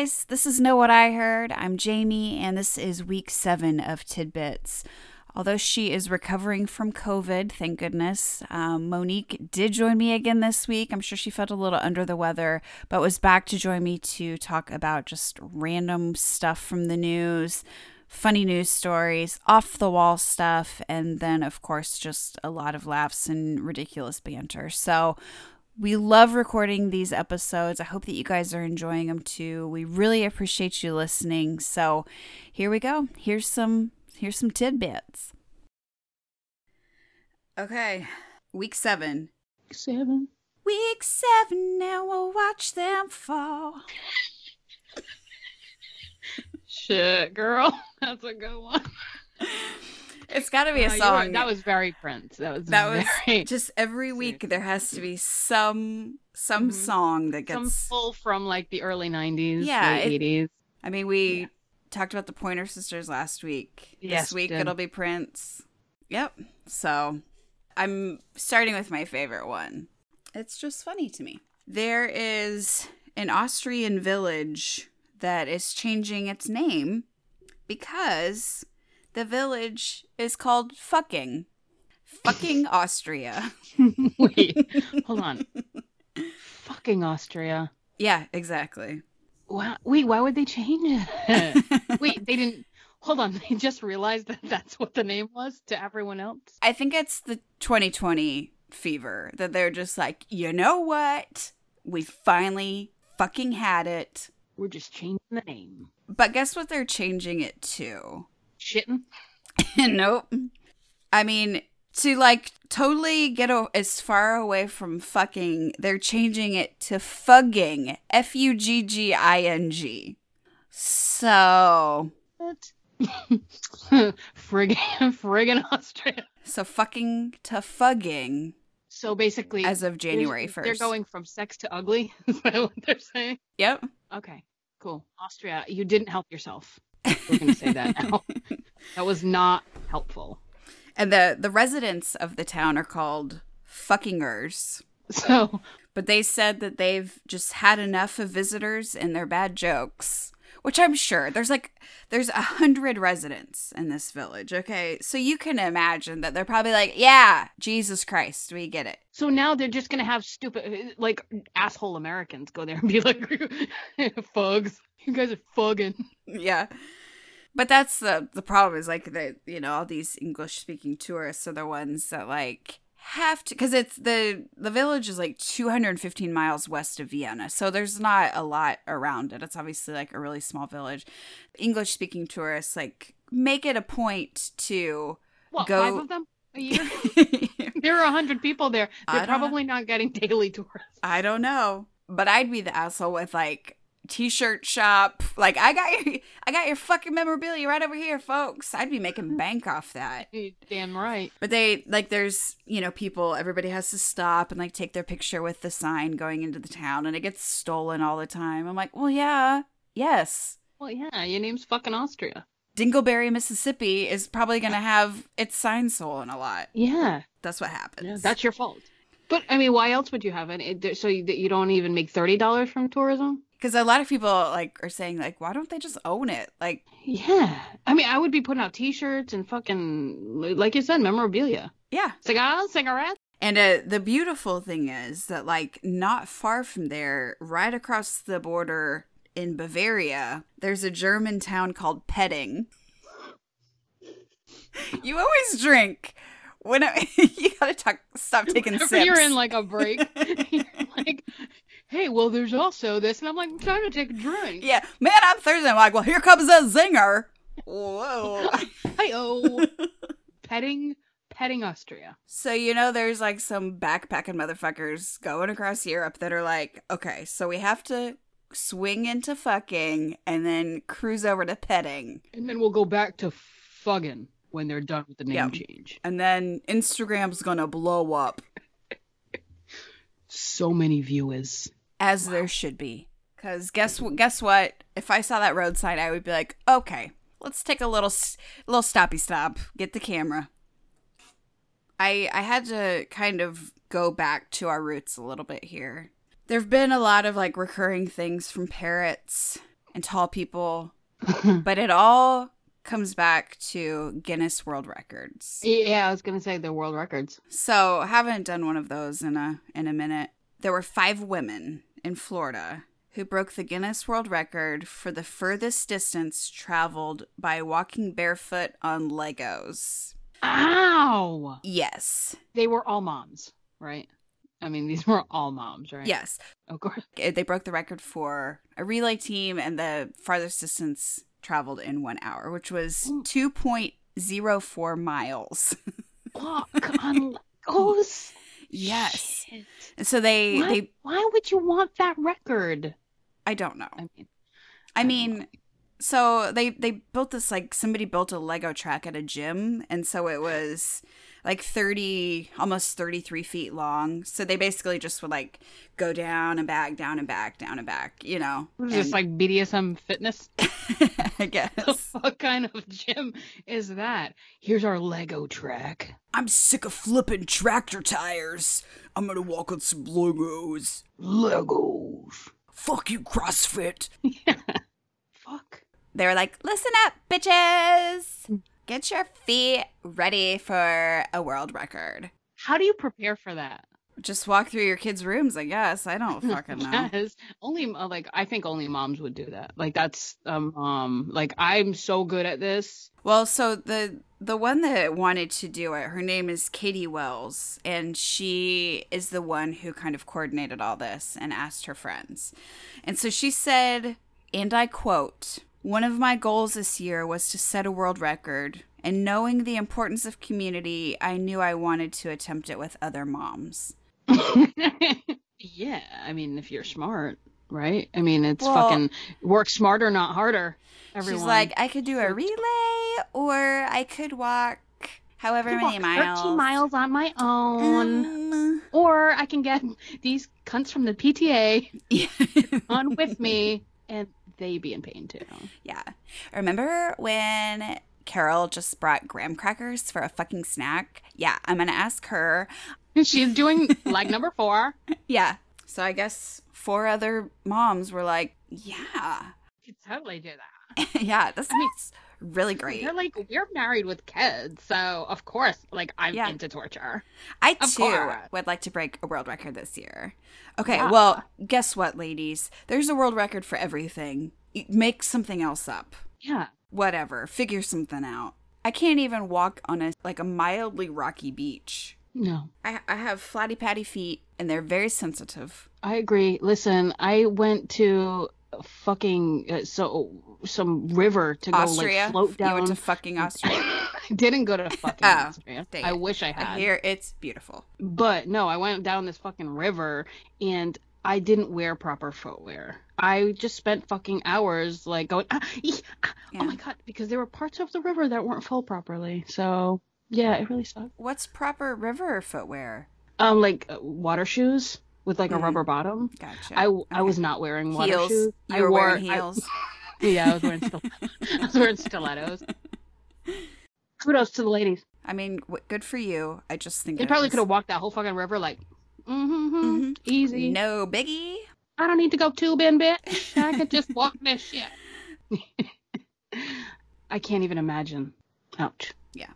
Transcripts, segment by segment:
Guys, this is Know What I Heard. I'm Jamie, and this is week seven of Tidbits. Although she is recovering from COVID, thank goodness, um, Monique did join me again this week. I'm sure she felt a little under the weather, but was back to join me to talk about just random stuff from the news, funny news stories, off the wall stuff, and then, of course, just a lot of laughs and ridiculous banter. So, we love recording these episodes. I hope that you guys are enjoying them too. We really appreciate you listening. So, here we go. Here's some here's some tidbits. Okay. Week 7. Seven. Week 7. Now we'll watch them fall. Shit, girl. That's a good one. It's got to be a No, song. that was very Prince. That was that was just every week there has to be some some Mhm. song that some gets pull from like the early '90s, Yeah, late it- '80s. I mean, we Yeah. talked about the Pointer Sisters last week. Yes, this week it'll be Prince. Yep. So I'm starting with my favorite one. It's just funny to me. There is an Austrian village that is changing its name because the village is called fucking. Fucking Austria. Wait, hold on. Fucking Austria. Yeah, exactly. Wow. Wait, why would they change it? Wait, they didn't. Hold on. They just realized that that's what the name was to everyone else. I think it's the 2020 fever that they're just like, you know what? We finally fucking had it. We're just changing the name. But guess what they're changing it to? Shitting. nope. I mean, to like totally get o- as far away from fucking, they're changing it to fugging. F U G G I N G. So, What? friggin' friggin' Austria. so fucking to fugging So basically, as of January they're- 1st. They're going from sex to ugly. Is that what they're saying? Yep. Okay, cool. Austria, you didn't help yourself. We're gonna say that now. that was not helpful. And the the residents of the town are called fuckingers. So But they said that they've just had enough of visitors and their bad jokes. Which I'm sure there's like there's a hundred residents in this village. Okay, so you can imagine that they're probably like, "Yeah, Jesus Christ, we get it." so now they're just gonna have stupid like asshole Americans go there and be like, "Fugs, you guys are fugging." Yeah, but that's the the problem is like the you know all these English speaking tourists are the ones that like have to because it's the the village is like 215 miles west of Vienna, so there's not a lot around it. It's obviously like a really small village. English speaking tourists like make it a point to What Go- five of them a year? there are a hundred people there. They're don't know. probably not getting daily tours. I don't know, but I'd be the asshole with like t-shirt shop. Like I got your I got your fucking memorabilia right over here, folks. I'd be making bank off that. You're Damn right. But they like there's, you know, people everybody has to stop and like take their picture with the sign going into the town and it gets stolen all the time. I'm like, "Well, yeah. Yes. Well, yeah, your name's fucking Austria. Dingleberry, Mississippi is probably going to have its sign stolen a lot. Yeah, That's what happens. yeah, that's your fault. But I mean, why else would you have it? so you, that you don't even make thirty dollars from tourism? Cuz a lot of people like are saying like, "Why don't they just own it?" Like, Yeah, I mean, I would be putting out T-shirts and fucking, like you said, memorabilia, yeah. cigars, cigarettes. And uh, the beautiful thing is that, like, not far from there, right across the border in Bavaria, there's a German town called Petting. you always drink when I, you gotta talk. Stop taking Whenever sips. you're in like a break, like, hey, well, there's also this, and I'm like, I'm trying to take a drink. yeah, man, I'm Thursday. I'm like, well, here comes a zinger. Whoa. Hi oh, petting petting Austria. So you know there's like some backpacking motherfuckers going across Europe that are like, okay, so we have to swing into fucking and then cruise over to petting. And then we'll go back to fugging when they're done with the name Yeah. change. And then Instagram's gonna blow up So many viewers. As there should be. Cause guess what? Guess what? If I saw that road sign, I would be like, okay, let's take a little, little stoppy stop. Get the camera. I I had to kind of go back to our roots a little bit here. There've been a lot of like recurring things from parrots and tall people, but it all comes back to Guinness World Records. Yeah, I was gonna say the world records. So haven't done one of those in a in a minute. There were five women in Florida who broke the Guinness World Record for the furthest distance traveled by walking barefoot on Legos. Ow! Yes. They were all moms, right? I mean, these were all moms, right? Yes. Oh, of course. They broke the record for a relay team and the farthest distance traveled in 1 hour, which was 2.04 miles. Walk on Legos. Yes. Shit. And so they Why, they why would you want that record? I don't know. I mean, I don't mean, know. so they they built this like somebody built a Lego track at a gym, and so it was like thirty, almost thirty three feet long. So they basically just would like go down and back, down and back, down and back. You know, what is this And- like BDSM fitness? I guess What kind of gym is that? Here's our Lego track. I'm sick of flipping tractor tires. I'm gonna walk on some Legos. Legos. Fuck you, CrossFit. Fuck. They were like, listen up, bitches. Get your feet ready for a world record. How do you prepare for that? Just walk through your kids' rooms, I guess. I don't fucking know. Yes. Only uh, like I think only moms would do that. Like that's um um like I'm so good at this. Well, so the the one that wanted to do it, her name is Katie Wells, and she is the one who kind of coordinated all this and asked her friends. And so she said, and I quote, one of my goals this year was to set a world record, and knowing the importance of community, I knew I wanted to attempt it with other moms. yeah, I mean if you're smart, right? I mean it's Well- fucking work smarter, not harder. Everyone. She's like, I could do a relay, or I could walk however can many walk miles. 13 miles on my own. Um, Or I can get these cunts from the PTA on with me and they be in pain too. yeah. Remember when Carol just brought graham crackers for a fucking snack? Yeah, I'm gonna ask her. She's doing leg number four. Yeah. So I guess four other moms were like, yeah, You could totally do that. yeah, this sounds really great. They're like, we're married with kids, so of course, like, I'm Yeah. into torture. I Of too course. would like to break a world record this year. Okay, Yeah. well, guess what, ladies? There's a world record for everything. Make something else up. Yeah. Whatever. Figure something out. I can't even walk on a like a mildly rocky beach. No. I, I have flatty patty feet and they're very sensitive. I agree. Listen, I went to fucking uh, so some river to go Austria. like float You down. went to fucking Austria. I didn't go to fucking Oh, Austria. I it. wish I I had. hear it's beautiful. But no, I went down this fucking river and I didn't wear proper footwear. I just spent fucking hours like going, ah, eek, ah, Yeah. oh my god, because there were parts of the river that weren't full properly. So yeah, it really sucked. What's proper river footwear? Um, like uh, water shoes with like a Mhm. rubber bottom. Gotcha. I, I was not wearing water heels. shoes. You I were wore wearing I- heels. yeah, I was wearing stilettos. I was wearing stilettos. Kudos to the ladies. I mean, w- good for you. I just think They probably was- could have walked that whole fucking river like, mm-hmm, Mhm. easy. No biggie. I don't need to go tubing, bitch. I could just walk this shit. I can't even imagine. Ouch. Yeah.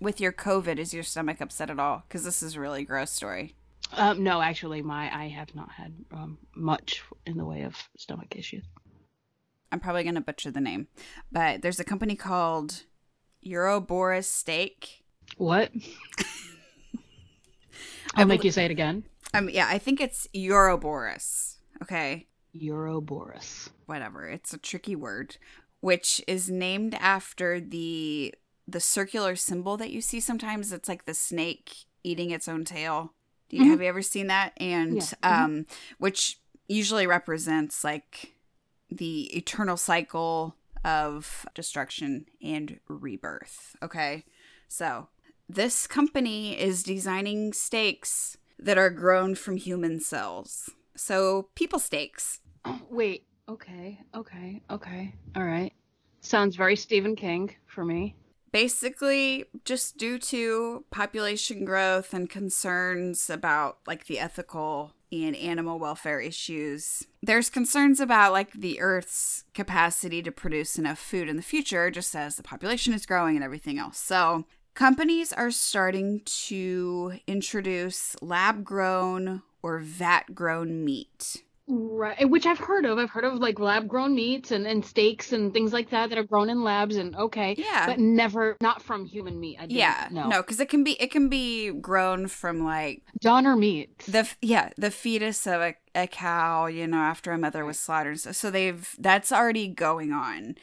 With your COVID, is your stomach upset at all? Because this is a really gross story. Um, no, actually, my I have not had um, much in the way of stomach issues. I'm probably going to butcher the name, but there's a company called Euroboris Steak. What? I'll make you say it again. Um, yeah, I think it's Euroboris. Okay, Ouroboros. whatever. It's a tricky word, which is named after the the circular symbol that you see sometimes. It's like the snake eating its own tail. Do Mm-hmm. Have you ever seen that? And Yeah. Mhm. um, which usually represents like the eternal cycle of destruction and rebirth. Okay, so this company is designing steaks that are grown from human cells. So people steaks. Oh, wait. Okay. Okay. Okay. All right. Sounds very Stephen King for me. Basically just due to population growth and concerns about like the ethical and animal welfare issues there's concerns about like the earth's capacity to produce enough food in the future just as the population is growing and everything else. So companies are starting to introduce lab grown or vat grown meat Right, which I've heard of. I've heard of like lab grown meats and, and steaks and things like that that are grown in labs and okay. Yeah. But never not from human meat. I yeah know. no because it can be it can be grown from like Donor meat. the yeah the fetus of a, a cow you know after a mother was slaughtered so, so they've that's already going on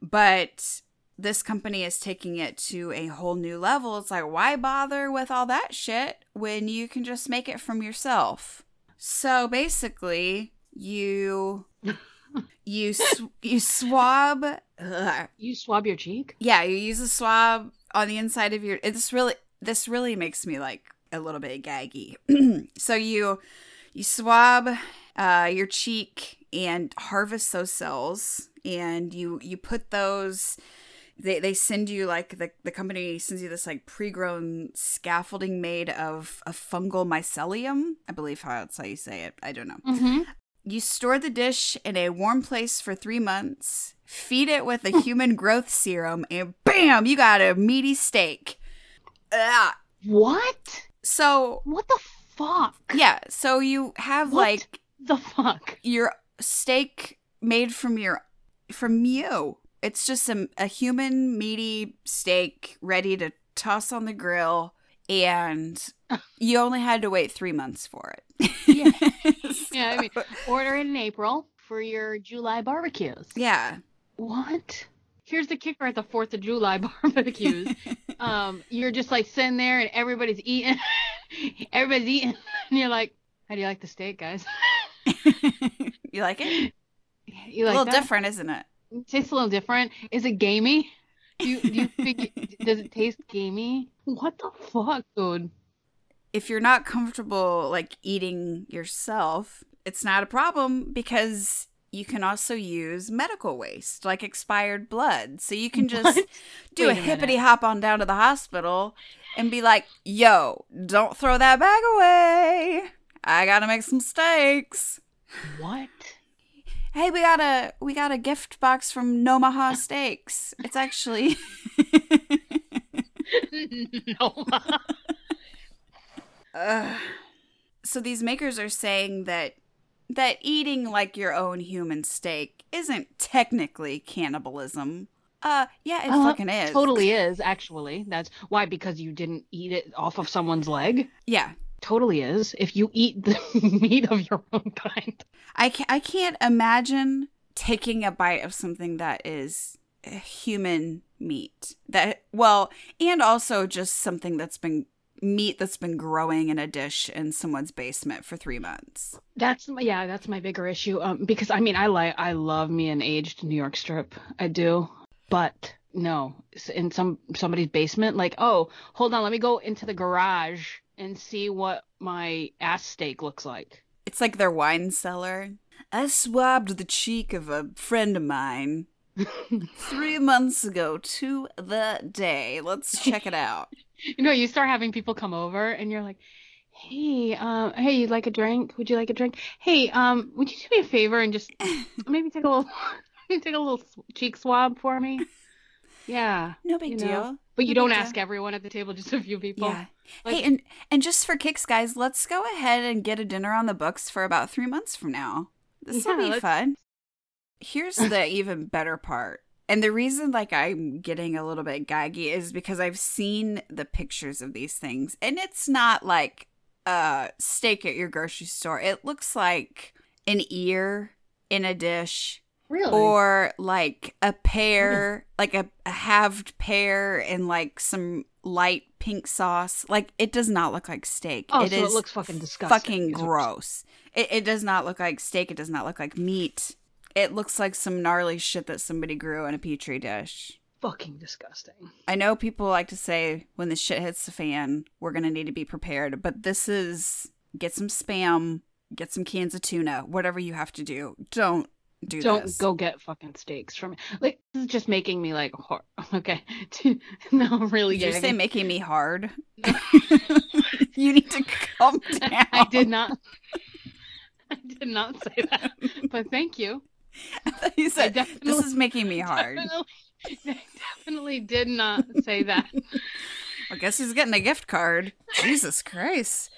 but this company is taking it to a whole new level it's like why bother with all that shit when you can just make it from yourself so basically you you sw- you swab ugh, you swab your cheek? yeah, you use a swab on the inside of your. This really, this really makes me like a little bit gaggy. so you, you swab uh, your cheek and harvest those cells, and you you put those. They they send you like the the company sends you this like pre grown scaffolding made of a fungal mycelium. I believe how that's how you say it. I don't know. Mm-hmm. You store the dish in a warm place for three months, feed it with a human growth serum, and bam, you got a meaty steak. Ah. What? So, What the fuck? yeah, so you have What? like The fuck? your steak made from your from you. It's just a, a human meaty steak ready to toss on the grill, and you only had to wait three months for it. Yeah. Yeah, I mean, order it in April for your July barbecues. yeah. What? Here's the kicker at the Fourth of July barbecues. um, you're just like sitting there and everybody's eating. everybody's eating, and you're like, "How do you like the steak, guys? you like it? You like a little that? different, isn't it? It tastes a little different. Is it gamey? Do you, do you think does it taste gamey? What the fuck, dude? If you're not comfortable like eating yourself, it's not a problem because you can also use medical waste, like expired blood. So you can just What? do Wait a a hippity hop on down to the hospital and be like, yo, don't throw that bag away. I gotta make some steaks. What? Hey, we got a we got a gift box from Nomaha Steaks. It's actually no. Ugh. so these makers are saying that that eating like your own human steak isn't technically cannibalism. Uh, yeah, it Uh, fucking is. Totally is actually. That's why because you didn't eat it off of someone's leg. Yeah, Totally is. If you eat the meat of your own kind. I can't, I can't imagine taking a bite of something that is human meat. That well, and also just something that's been meat that's been growing in a dish in someone's basement for three months. That's my- yeah, that's my bigger issue. Um, because I mean, I like I love me an aged New York strip. I do, but no, in some somebody's basement. Like, oh, hold on, let me go into the garage and see what my ass steak looks like. It's like their wine cellar. I swabbed the cheek of a friend of mine three months ago to the day. Let's check it out. You know, you start having people come over, and you're like, "Hey, um, hey, you'd like a drink? Would you like a drink? Hey, um, would you do me a favor and just maybe take a little, take a little cheek swab for me? Yeah, No big You know, deal. but you No don't big ask deal. everyone at the table, just a few people. Yeah. Like- hey, and and just for kicks, guys, let's go ahead and get a dinner on the books for about three months from now. This will be let's- fun. Here's the even better part. And the reason like I'm getting a little bit gaggy is because I've seen the pictures of these things and it's not like a steak at your grocery store. It looks like an ear in a dish Really? or like a pear, like a, a halved pear and like some light pink sauce. Like it does not look like steak. oh, It so it looks fucking disgusting. fucking is what you're gross. It, it does not look like steak. It does not look like meat. It looks like some gnarly shit that somebody grew in a petri dish. Fucking disgusting. I know people like to say when the shit hits the fan, we're gonna need to be prepared, but this is get some spam, get some cans of tuna, whatever you have to do. Don't do that. Don't this. go get fucking steaks from me. Like this is just making me like hor- okay. no, really Did you say making me hard? you need to calm down. I did not. I did not say that. But thank you. you said this is making me hard. Definitely, I definitely did not say that. I guess he's getting a gift card. Jesus Christ.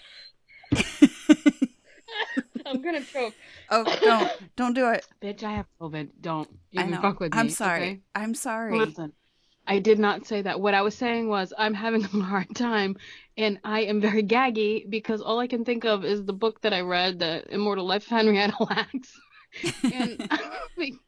I'm gonna choke. Oh, don't don't do it. Bitch, I have COVID. Don't I even fuck with me. I'm sorry. okay? I'm sorry. Listen, I did not say that. What I was saying was I'm having a hard time and I am very gaggy because all I can think of is the book that I read, The Immortal Life of Henrietta Lacks. And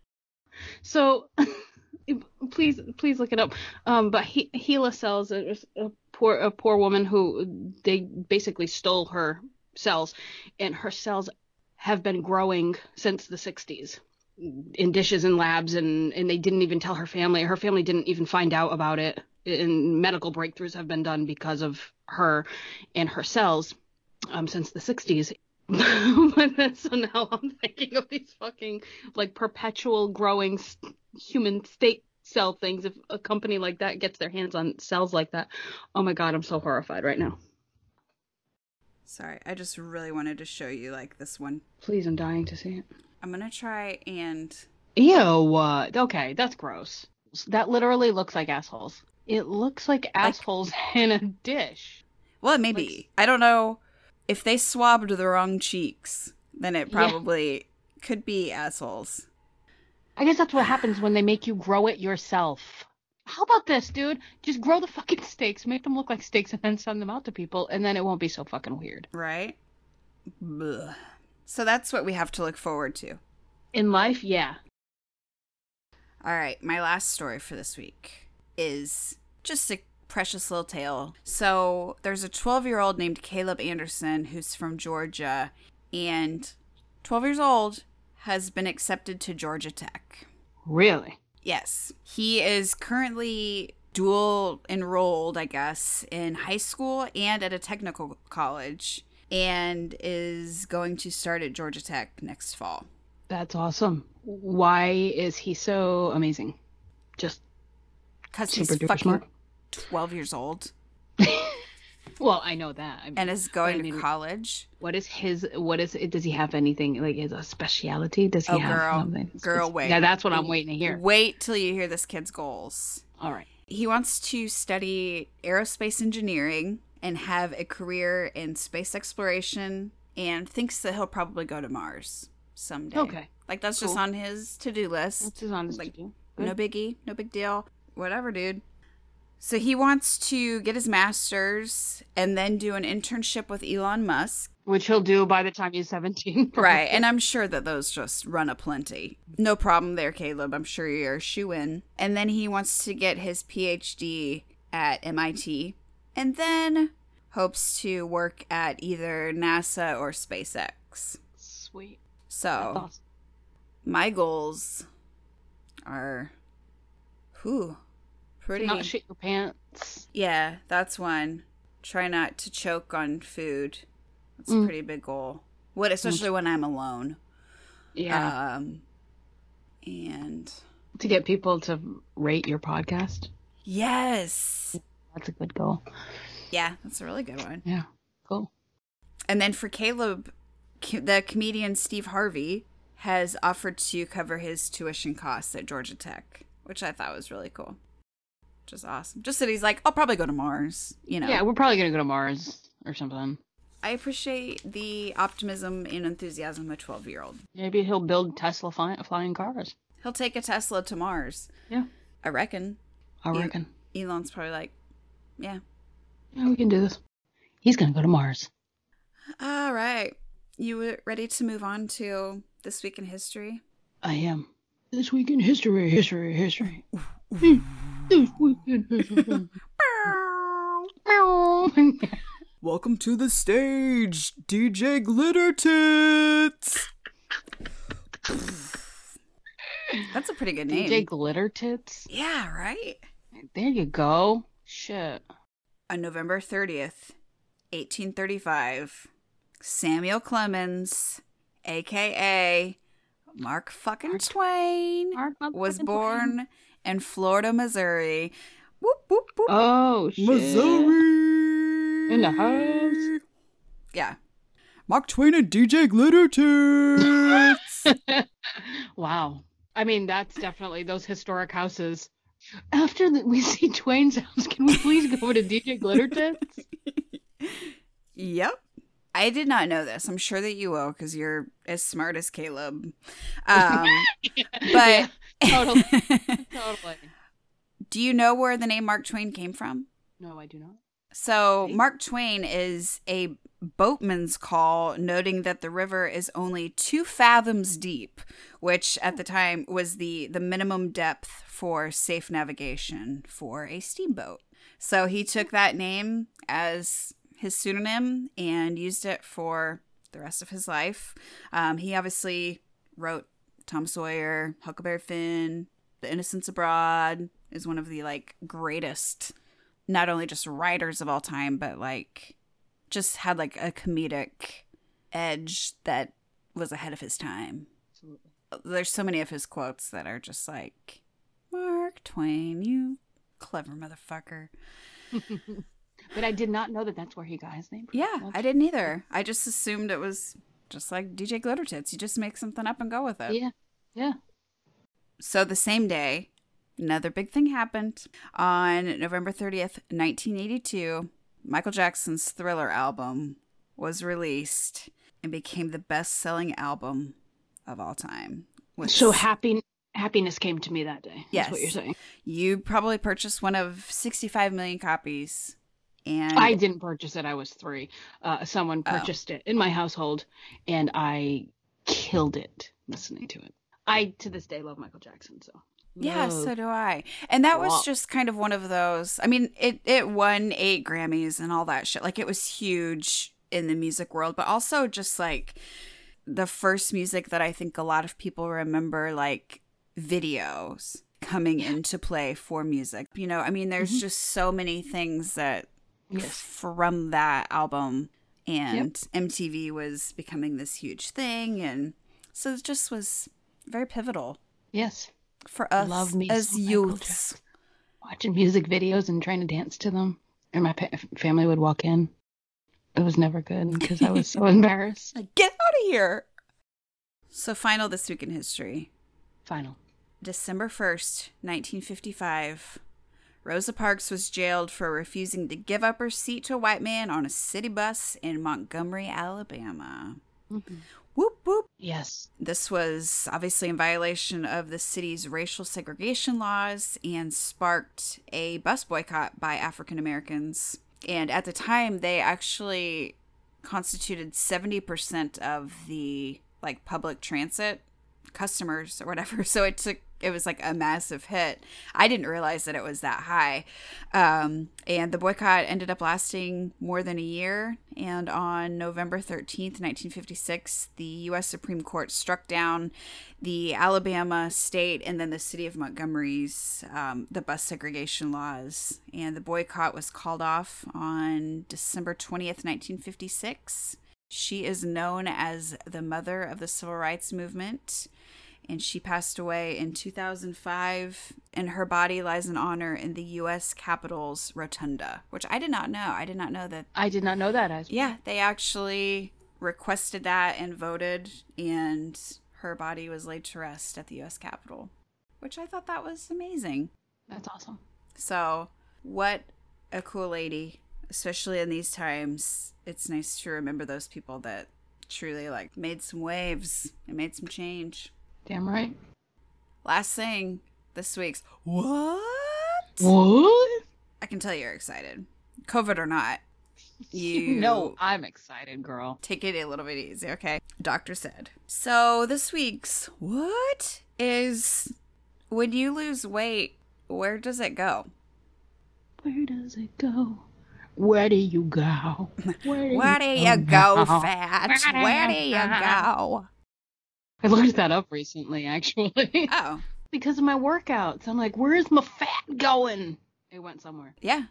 so please please look it up. Um but he, HeLa cells it was a poor a poor woman who they basically stole her cells and her cells have been growing since the 60s in dishes and labs and and they didn't even tell her family her family didn't even find out about it and medical breakthroughs have been done because of her and her cells um since the 60s but so now i'm thinking of these fucking like perpetual growing s- human state cell things if a company like that gets their hands on cells like that oh my god i'm so horrified right now Sorry, I just really wanted to show you like this one. please i'm dying to see it I'm gonna try and Ew. Uh, okay, that's gross. That literally looks like assholes. It looks like assholes in a dish. well, maybe I don't know if they swabbed the wrong cheeks. Then it Yeah. probably could be assholes. I guess that's what happens when they make you grow it yourself. How about this, dude? Just grow the fucking steaks, make them look like steaks, and then send them out to people, and then it won't be so fucking weird. right? Blech. So that's what we have to look forward to. In life, yeah. All right, my last story for this week is just a precious little tale. So there's a 12 year old named Caleb Anderson who's from Georgia, and 12 years old has been accepted to Georgia Tech. Really? Yes. He is currently dual enrolled, I guess, in high school and at a technical college, and is going to start at Georgia Tech next fall. That's awesome. Why is he so amazing? Just Because he's fucking smart. 12 years old Well, I know that. I mean, and is going I mean- to college. What is his? What is? It? Does he have anything like? Is a speciality? Does he Oh, have girl. something? Girl, wait. Yeah, that's what I'm waiting to hear. Wait till you hear this kid's goals. All right. He wants to study aerospace engineering and have a career in space exploration and thinks that he'll probably go to Mars someday. Okay. Like that's just on his to-do list. What's his honest Like, to-do? No biggie, no big deal. Whatever, dude. So he wants to get his master's and then do an internship with Elon Musk. Which he'll do by the time he's 17. Right, and I'm sure that those just run a plenty. No problem there, Caleb. I'm sure you're a shoe in. And then he wants to get his PhD at MIT, and then hopes to work at either NASA or SpaceX. Sweet. So awesome. my goals are, whew, pretty. Not shit your pants. yeah, that's one. Try not to choke on food. That's a Mm. pretty big goal. What, especially when I'm alone. Yeah. Um, and to get people to rate your podcast. yes, That's a good goal. yeah, that's a really good one. Yeah. Cool. And then for Caleb, the comedian Steve Harvey has offered to cover his tuition costs at Georgia Tech, which I thought was really cool. Which is awesome. Just that he's like, I'll probably go to Mars. You know. Yeah, we're probably gonna go to Mars or something. I appreciate the optimism and enthusiasm of a 12 year old. Maybe he'll build Tesla fly- flying cars. He'll take a Tesla to Mars. Yeah. I reckon. I reckon. Elon's probably like, yeah. Yeah, we can do this. He's gonna go to Mars. All right. You ready to move on to this week in history? I am. This week in history, history, history. Hmm. This week in history. Welcome to the stage, DJ Glitter Tits. That's a pretty good name. DJ Glitter Tits. Yeah, right? There you go. Shit. On November 30th, 1835, Samuel Clemens, aka Mark fucking Mark- Twain, Mark was born Twain. In Florida, Missouri. Whoop, whoop, whoop. Oh shit. Missouri. In the house. Yeah. Mark Twain and DJ Glitter Tits. wow. I mean, that's definitely those historic houses. After the, we see Twain's house, can we please go to DJ Glitter Tits? yep. I did not know this. I'm sure that you will because you're as smart as Caleb. Um, but totally. totally. do you know where the name Mark Twain came from? No, I do not. So, Right. Mark Twain is a boatman's call noting that the river is only two fathoms deep, which at the time was the, the minimum depth for safe navigation for a steamboat. So, he took that name as his pseudonym and used it for the rest of his life. Um, he obviously wrote Tom Sawyer, Huckleberry Finn, The Innocents Abroad is one of the like greatest not only just writers of all time, but like just had like a comedic edge that was ahead of his time. Absolutely. There's so many of his quotes that are just like, Mark Twain, you clever motherfucker. But I did not know that that's where he got his name from. Yeah, That's- I didn't either. I just assumed it was just like DJ Glitter Tits. You just make something up and go with it. Yeah. Yeah. So the same day, another big thing happened. On November 30th, 1982, Michael Jackson's Thriller album was released and became the best-selling album of all time. With- So happy happiness came to me that day. That's what you're saying. you probably purchased one of 65 million copies. And I didn't purchase it. I was three. Uh, someone Oh. purchased it in my household, and I killed it listening to it. I to this day love Michael Jackson. So Yeah, Love. so do I. And that was just kind of one of those. I mean, it it won 8 Grammys and all that shit. Like it was huge in the music world, but also just like the first music that I think a lot of people remember like videos coming into play for music. You know, I mean, there's Mhm. just so many things that yes, from that album and MTV was becoming this huge thing and so it just was very pivotal yes. for us Love me as Michael youths. Watching music videos and trying to dance to them, and my pa- family would walk in. It was never good because I was so embarrassed. Like, get out of here. So, final this week in history. Final. December 1st, 1955. Rosa Parks was jailed for refusing to give up her seat to a white man on a city bus in Montgomery, Alabama. Mm-hmm. Whoop, whoop. Yes. This was obviously in violation of the city's racial segregation laws and sparked a bus boycott by African Americans. And at the time, they actually constituted 70% of the like public transit customers or whatever. So it took it was like a massive hit. I didn't realize that it was that high. Um, and the boycott ended up lasting more than a year. And on November 13th, 1956, the U.S. Supreme Court struck down the Alabama state and then the city of Montgomery's um, the bus segregation laws. And the boycott was called off on December 20th, 1956. She is known as the mother of the civil rights movement and she passed away in 2005 and her body lies in honor in the US Capitol's rotunda which I did not know. I did not know that I did not know that as yeah they actually requested that and voted and her body was laid to rest at the US Capitol which I thought that was amazing. That's awesome. so what a cool lady especially in these times. It's nice to remember those people that truly like made some waves and made some change Damn right. Last thing this week's what? What? I can tell you're excited. COVID or not. You No, I'm excited, girl. take it a little bit easy, okay? Doctor said. So this week's what is when you lose weight, where does it go? Where does it go? Where do you go? Where do Where do you go, fat? Where do you go? I looked that up recently, actually, Oh, because of my workouts. I'm like, where's my fat going? It went somewhere. yeah.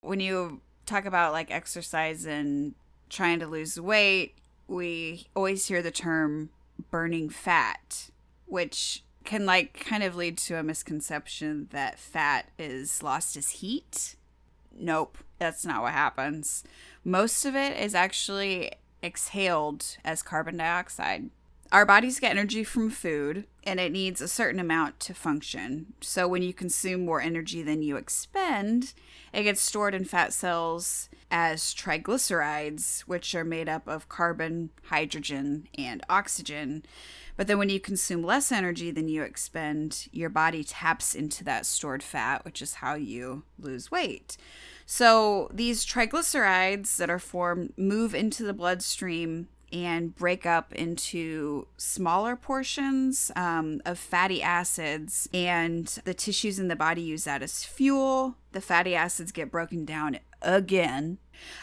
When you talk about like exercise and trying to lose weight, we always hear the term burning fat, which can like kind of lead to a misconception that fat is lost as heat. Nope, that's not what happens. Most of it is actually exhaled as carbon dioxide. Our bodies get energy from food and it needs a certain amount to function. So when you consume more energy than you expend, it gets stored in fat cells as triglycerides, which are made up of carbon, hydrogen, and oxygen. But then when you consume less energy than you expend, your body taps into that stored fat, which is how you lose weight. So these triglycerides that are formed move into the bloodstream and break up into smaller portions um, of fatty acids, and the tissues in the body use that as fuel. The fatty acids get broken down again,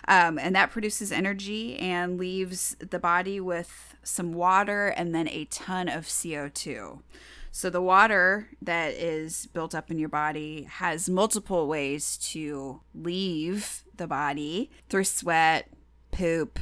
um, and that produces energy and leaves the body with some water and then a ton of CO2. So the water that is built up in your body has multiple ways to leave the body through sweat, poop,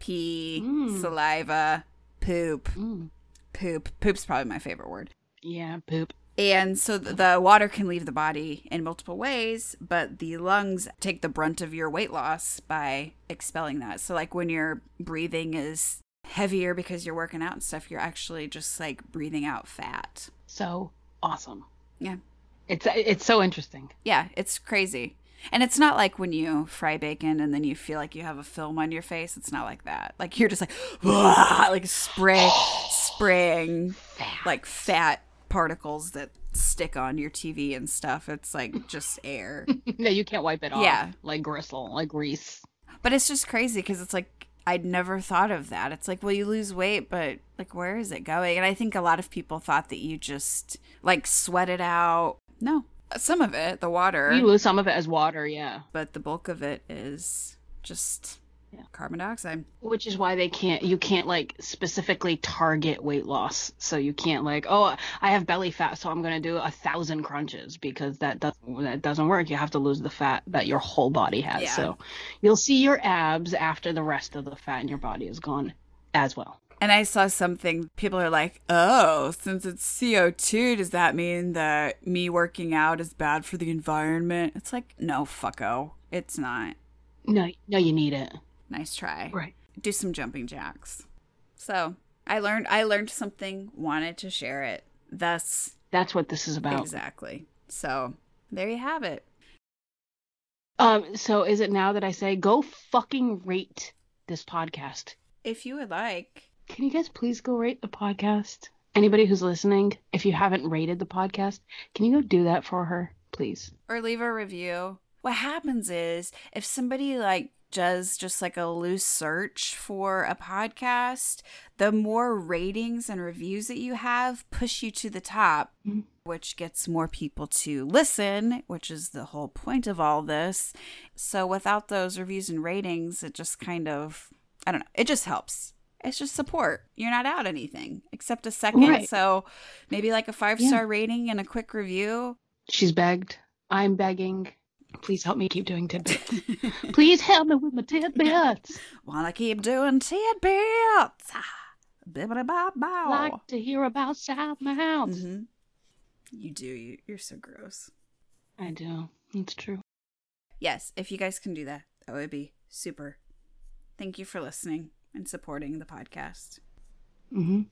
pee, mm. saliva, poop, mm. poop. Poop's probably my favorite word. Yeah, poop. And so the water can leave the body in multiple ways, but the lungs take the brunt of your weight loss by expelling that. So, like when your breathing is heavier because you're working out and stuff, you're actually just like breathing out fat. So awesome. Yeah. It's it's so interesting. Yeah, it's crazy. And it's not like when you fry bacon and then you feel like you have a film on your face. It's not like that. Like you're just like, like spray, spraying like fat particles that stick on your TV and stuff. It's like just air. no, you can't wipe it off. Yeah. like gristle, like grease. But it's just crazy because it's like I'd never thought of that. It's like, well, you lose weight, but like, where is it going? And I think a lot of people thought that you just like sweat it out. No, some of it, the water, You lose some of it as water, yeah. but the bulk of it is just Yeah. carbon dioxide. Which is why they can't. You can't like specifically target weight loss. So you can't like, oh, I have belly fat, so I'm gonna do a thousand crunches because that doesn't that doesn't work. You have to lose the fat that your whole body has. Yeah. So you'll see your abs after the rest of the fat in your body is gone as well. And I saw something, people are like, oh, since it's CO2, does that mean that me working out is bad for the environment? It's like, no, fucko. It's not. No, no, you need it. Nice try. Right. do some jumping jacks. So I learned I learned something, wanted to share it. Thus That's what this is about. exactly. So there you have it. Um. So is it now that I say go fucking rate this podcast? If you would like. Can you guys please go rate the podcast? Anybody who's listening, if you haven't rated the podcast, can you go do that for her, please? Or leave a review. What happens is if somebody like does just like a loose search for a podcast, the more ratings and reviews that you have push you to the top, Mhm. which gets more people to listen, which is the whole point of all this. So without those reviews and ratings, it just kind of, I don't know, it just helps. It's just support. You're not out anything except a second. Right. So maybe like a five star rating and a quick review. She's begged. I'm begging. Please help me keep doing tidbits. please help me with my tidbits. Wanna keep doing tidbits? Bibbidi bob bow. Like to hear about South Mount. Mhm. You do. You, you're so gross. I do. It's true. Yes, if you guys can do that, that would be super. Thank you for listening and supporting the podcast. Mm-hmm.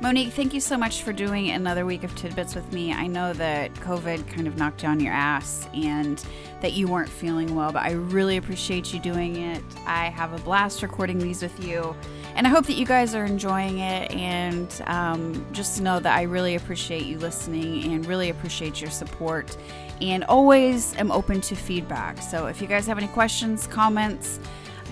Monique, thank you so much for doing another week of tidbits with me. I know that COVID kind of knocked you on your ass and that you weren't feeling well, but I really appreciate you doing it. I have a blast recording these with you, and I hope that you guys are enjoying it. And um, just know that I really appreciate you listening and really appreciate your support, and always am open to feedback. So if you guys have any questions, comments,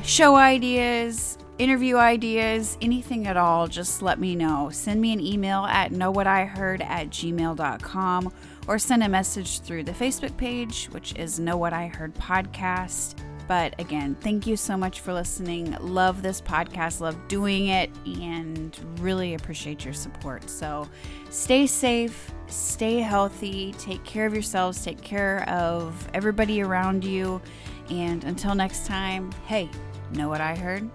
show ideas, interview ideas, anything at all, just let me know. Send me an email at knowwhatiheard at gmail.com or send a message through the Facebook page, which is Know What I Heard Podcast. But again, thank you so much for listening. Love this podcast, love doing it, and really appreciate your support. So stay safe, stay healthy, take care of yourselves, take care of everybody around you. And until next time, hey, know what I heard?